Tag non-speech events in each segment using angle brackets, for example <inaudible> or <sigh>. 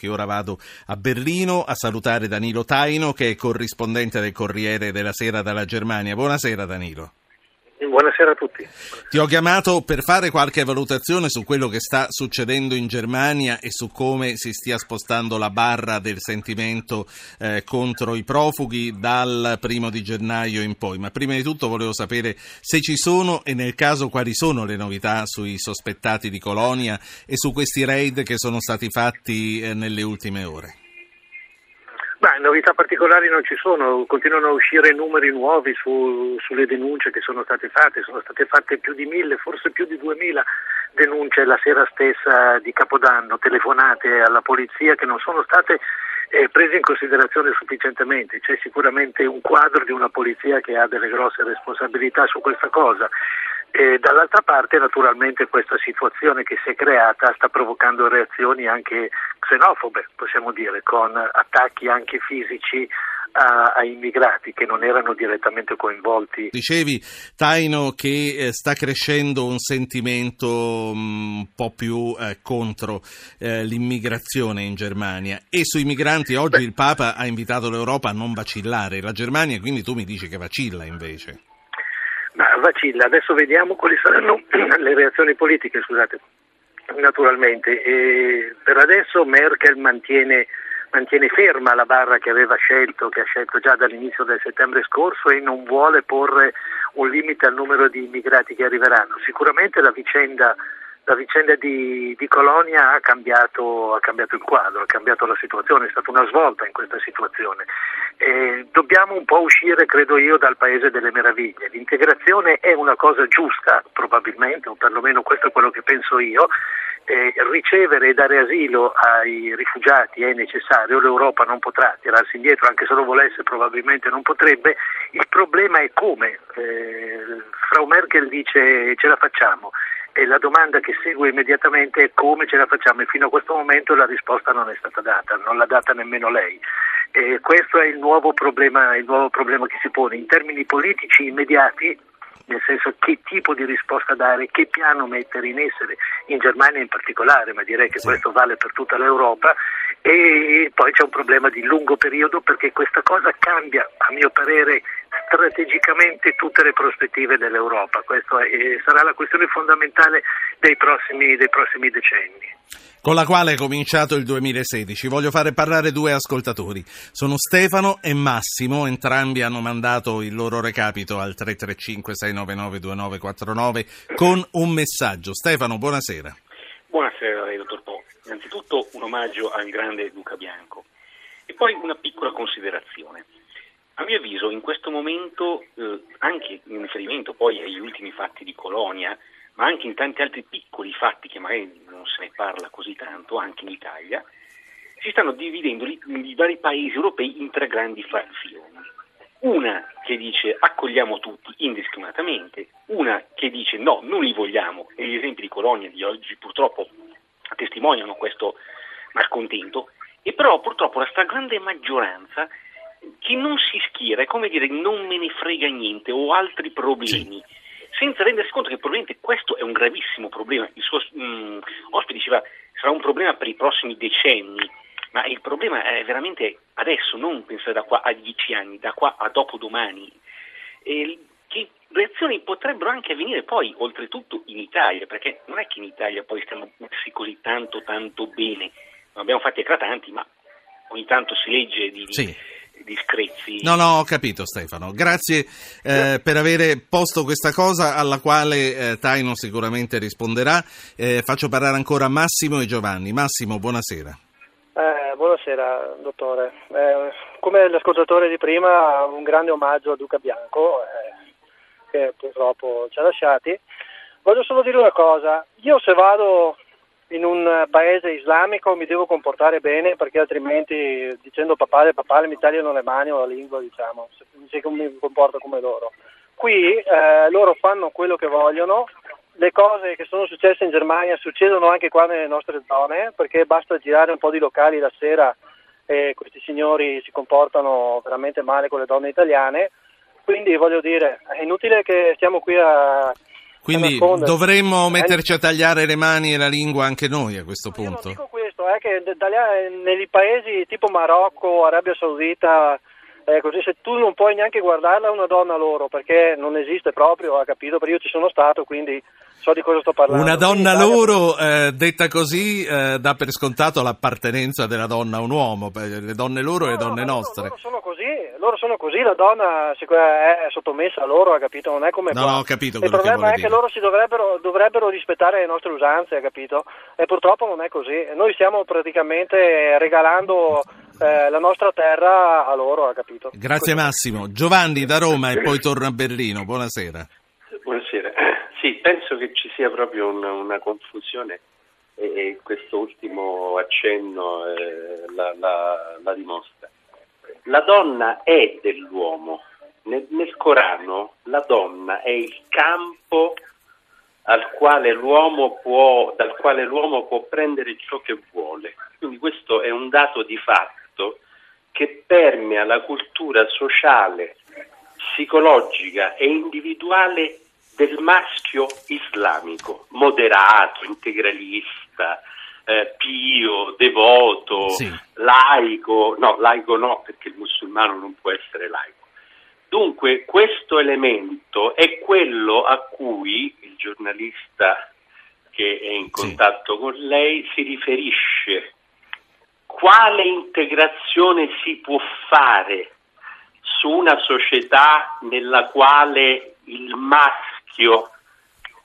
che ora vado a Berlino a salutare Danilo Taino che è corrispondente del Corriere della Sera dalla Germania. Buonasera Danilo. Buonasera a tutti. Ti ho chiamato per fare qualche valutazione su quello che sta succedendo in Germania e su come si stia spostando la barra del sentimento eh, contro i profughi dal primo di gennaio in poi. Ma prima di tutto volevo sapere se ci sono e nel caso quali sono le novità sui sospettati di Colonia e su questi raid che sono stati fatti eh, nelle ultime ore. Beh, novità particolari non ci sono, continuano a uscire numeri nuovi su, sulle denunce che sono state fatte, sono state fatte più di mille, forse più di duemila denunce la sera stessa di Capodanno, telefonate alla polizia che non sono state eh, prese in considerazione sufficientemente, c'è sicuramente un quadro di una polizia che ha delle grosse responsabilità su questa cosa. E dall'altra parte naturalmente questa situazione che si è creata sta provocando reazioni anche xenofobe, possiamo dire, con attacchi anche fisici a, a, immigrati che non erano direttamente coinvolti. Dicevi, Taino, che eh, sta crescendo un sentimento mm, un po' più eh, contro eh, l'immigrazione in Germania e sui migranti oggi Beh. il Papa ha invitato l'Europa a non vacillare, la Germania quindi tu mi dici che vacilla invece. Vacilla, adesso vediamo quali saranno <clears throat> le reazioni politiche, scusate, naturalmente. E per adesso Merkel mantiene, mantiene, ferma la barra che aveva scelto, che ha scelto già dall'inizio del settembre scorso e non vuole porre un limite al numero di immigrati che arriveranno. Sicuramente la vicenda la vicenda di, di Colonia ha cambiato, ha cambiato, il quadro, ha cambiato la situazione, è stata una svolta in questa situazione. Eh, dobbiamo un po' uscire, credo io, dal paese delle meraviglie. L'integrazione è una cosa giusta, probabilmente, o perlomeno questo è quello che penso io. Eh, ricevere e dare asilo ai rifugiati è necessario, l'Europa non potrà tirarsi indietro, anche se lo volesse probabilmente non potrebbe, il problema è come. Eh, Frau Merkel dice ce la facciamo, e la domanda che segue immediatamente è come ce la facciamo e fino a questo momento la risposta non è stata data, non l'ha data nemmeno lei. E questo è il nuovo, problema, il nuovo problema che si pone in termini politici immediati nel senso che tipo di risposta dare, che piano mettere in essere, in Germania in particolare, ma direi che sì. questo vale per tutta l'Europa, e poi c'è un problema di lungo periodo perché questa cosa cambia, a mio parere, strategicamente tutte le prospettive dell'Europa. Questa sarà la questione fondamentale dei prossimi, dei prossimi decenni con la quale è cominciato il 2016. Voglio fare parlare due ascoltatori. Sono Stefano e Massimo, entrambi hanno mandato il loro recapito al 335-699-2949 con un messaggio. Stefano, buonasera. Buonasera, dottor Po. Innanzitutto un omaggio al grande Duca Bianco e poi una piccola considerazione. A mio avviso in questo momento, eh, anche in riferimento poi agli ultimi fatti di Colonia, ma anche in tanti altri piccoli fatti che magari non se ne parla così tanto, anche in Italia, si stanno dividendo i vari paesi europei in tre grandi frazioni. Una che dice accogliamo tutti indiscriminatamente, una che dice no, non li vogliamo, e gli esempi di Colonia di oggi purtroppo testimoniano questo malcontento, e però purtroppo la stragrande maggioranza che non si schiera, è come dire non me ne frega niente, ho altri problemi. Sì senza rendersi conto che probabilmente questo è un gravissimo problema. Il suo mh, mm, ospite diceva sarà un problema per i prossimi decenni, ma il problema è veramente adesso, non pensare da qua a dieci anni, da qua a dopodomani. E che reazioni potrebbero anche avvenire poi, oltretutto in Italia, perché non è che in Italia poi stiamo messi così tanto tanto bene, non abbiamo fatti eclatanti, ma ogni tanto si legge di, sì discrezi. No, no, ho capito Stefano. Grazie eh, per aver posto questa cosa alla quale eh, Taino sicuramente risponderà. Eh, faccio parlare ancora Massimo e Giovanni. Massimo, buonasera. Eh, buonasera, dottore. Eh, come l'ascoltatore di prima, un grande omaggio a Duca Bianco, eh, che purtroppo ci ha lasciati. Voglio solo dire una cosa. Io se vado in un paese islamico mi devo comportare bene perché altrimenti dicendo papale papale mi tagliano le mani o la lingua diciamo, se mi comporto come loro. Qui eh, loro fanno quello che vogliono, le cose che sono successe in Germania succedono anche qua nelle nostre zone perché basta girare un po' di locali la sera e questi signori si comportano veramente male con le donne italiane, quindi voglio dire è inutile che stiamo qui a quindi dovremmo metterci a tagliare le mani e la lingua anche noi a questo punto. Io non dico questo, è che nei paesi tipo Marocco, Arabia Saudita, eh, così se tu non puoi neanche guardarla una donna loro perché non esiste proprio, ha capito? Perché io ci sono stato, quindi so di cosa sto parlando. Una donna Quindi, loro, eh, detta così, eh, dà per scontato l'appartenenza della donna a un uomo, le donne loro e le donne no, nostre. Loro, sono così, loro sono così, la donna è sottomessa a loro, ha capito? Non è come no, qua. No, ho capito Il problema è dire. che loro si dovrebbero, dovrebbero, rispettare le nostre usanze, ha capito? E purtroppo non è così. Noi stiamo praticamente regalando eh, la nostra terra a loro, ha capito? Grazie. Massimo. Giovanni da Roma e poi torno a Berlino, buonasera. Buonasera. Sì, penso che ci sia proprio una, una confusione e, e, questo ultimo accenno eh, la, la, la, dimostra. La donna è dell'uomo. Nel, nel, Corano la donna è il campo al quale può, dal quale l'uomo può prendere ciò che vuole. Quindi questo è un dato di fatto che permea la cultura sociale, psicologica e individuale del maschio islamico, moderato, integralista, eh, pio, devoto, sì. laico, no, laico no, perché il musulmano non può essere laico. Dunque questo elemento è quello a cui il giornalista che è in contatto sì. con lei si riferisce. Quale integrazione si può fare su una società nella quale il maschio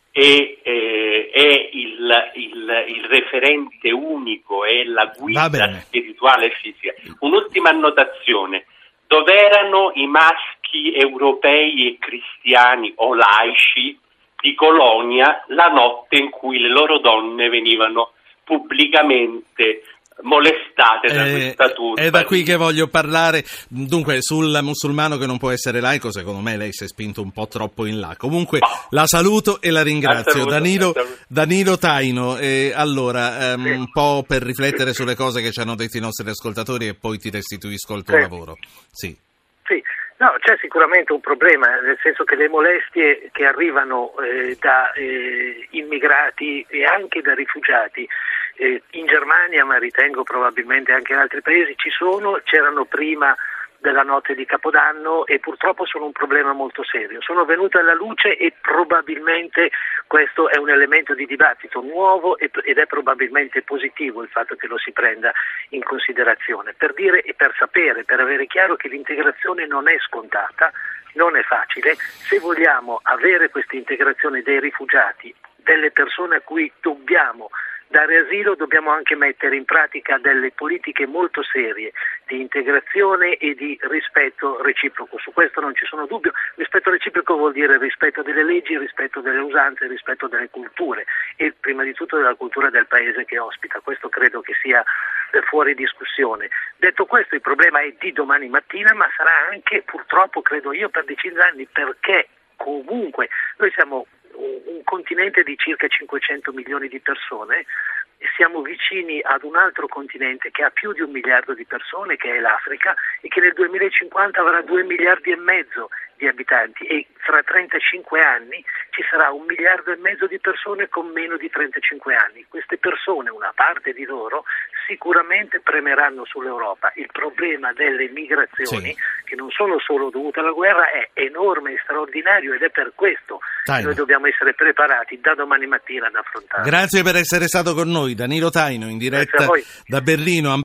è, eh, è il, il, il, referente unico, è la guida spirituale e fisica. Un'ultima annotazione, dove erano i maschi europei e cristiani o laici di Colonia la notte in cui le loro donne venivano pubblicamente molestate da eh, questa turba. È da qui che voglio parlare. Dunque, sul musulmano che non può essere laico, secondo me lei si è spinto un po' troppo in là. Comunque, oh. la saluto e la ringrazio. Saluto, Danilo, Danilo, Taino, eh, allora, ehm, sì. un po' per riflettere sulle cose che ci hanno detto i nostri ascoltatori e poi ti restituisco il tuo sì. lavoro. Sì. Sì. No, c'è sicuramente un problema, nel senso che le molestie che arrivano eh, da eh, immigrati e anche da rifugiati eh, in Germania, ma ritengo probabilmente anche in altri paesi, ci sono, c'erano prima della notte di Capodanno e purtroppo sono un problema molto serio. Sono venute alla luce e probabilmente questo è un elemento di dibattito nuovo ed è probabilmente positivo il fatto che lo si prenda in considerazione per dire e per sapere, per avere chiaro che l'integrazione non è scontata, non è facile. Se vogliamo avere questa integrazione dei rifugiati, delle persone a cui dobbiamo dare asilo dobbiamo anche mettere in pratica delle politiche molto serie di integrazione e di rispetto reciproco. Su questo non ci sono dubbi. Rispetto reciproco vuol dire rispetto delle leggi, rispetto delle usanze, rispetto delle culture e prima di tutto della cultura del paese che ospita. Questo credo che sia eh, fuori discussione. Detto questo il problema è di domani mattina, ma sarà anche purtroppo, credo io, per decine d'anni perché comunque noi siamo un continente di circa 500 milioni di persone e siamo vicini ad un altro continente che ha più di un miliardo di persone, che è l'Africa, e che nel 2050 avrà 2 miliardi e mezzo di abitanti e fra 35 anni ci sarà un miliardo e mezzo di persone con meno di 35 anni. Queste persone, una parte di loro, sicuramente premeranno sull'Europa. Il problema delle migrazioni, sì. che non sono solo dovute alla guerra, è enorme e straordinario ed è per questo Taino. che noi dobbiamo essere preparati da domani mattina ad affrontarlo. Grazie per essere stato con noi, Danilo Taino, in diretta da Berlino.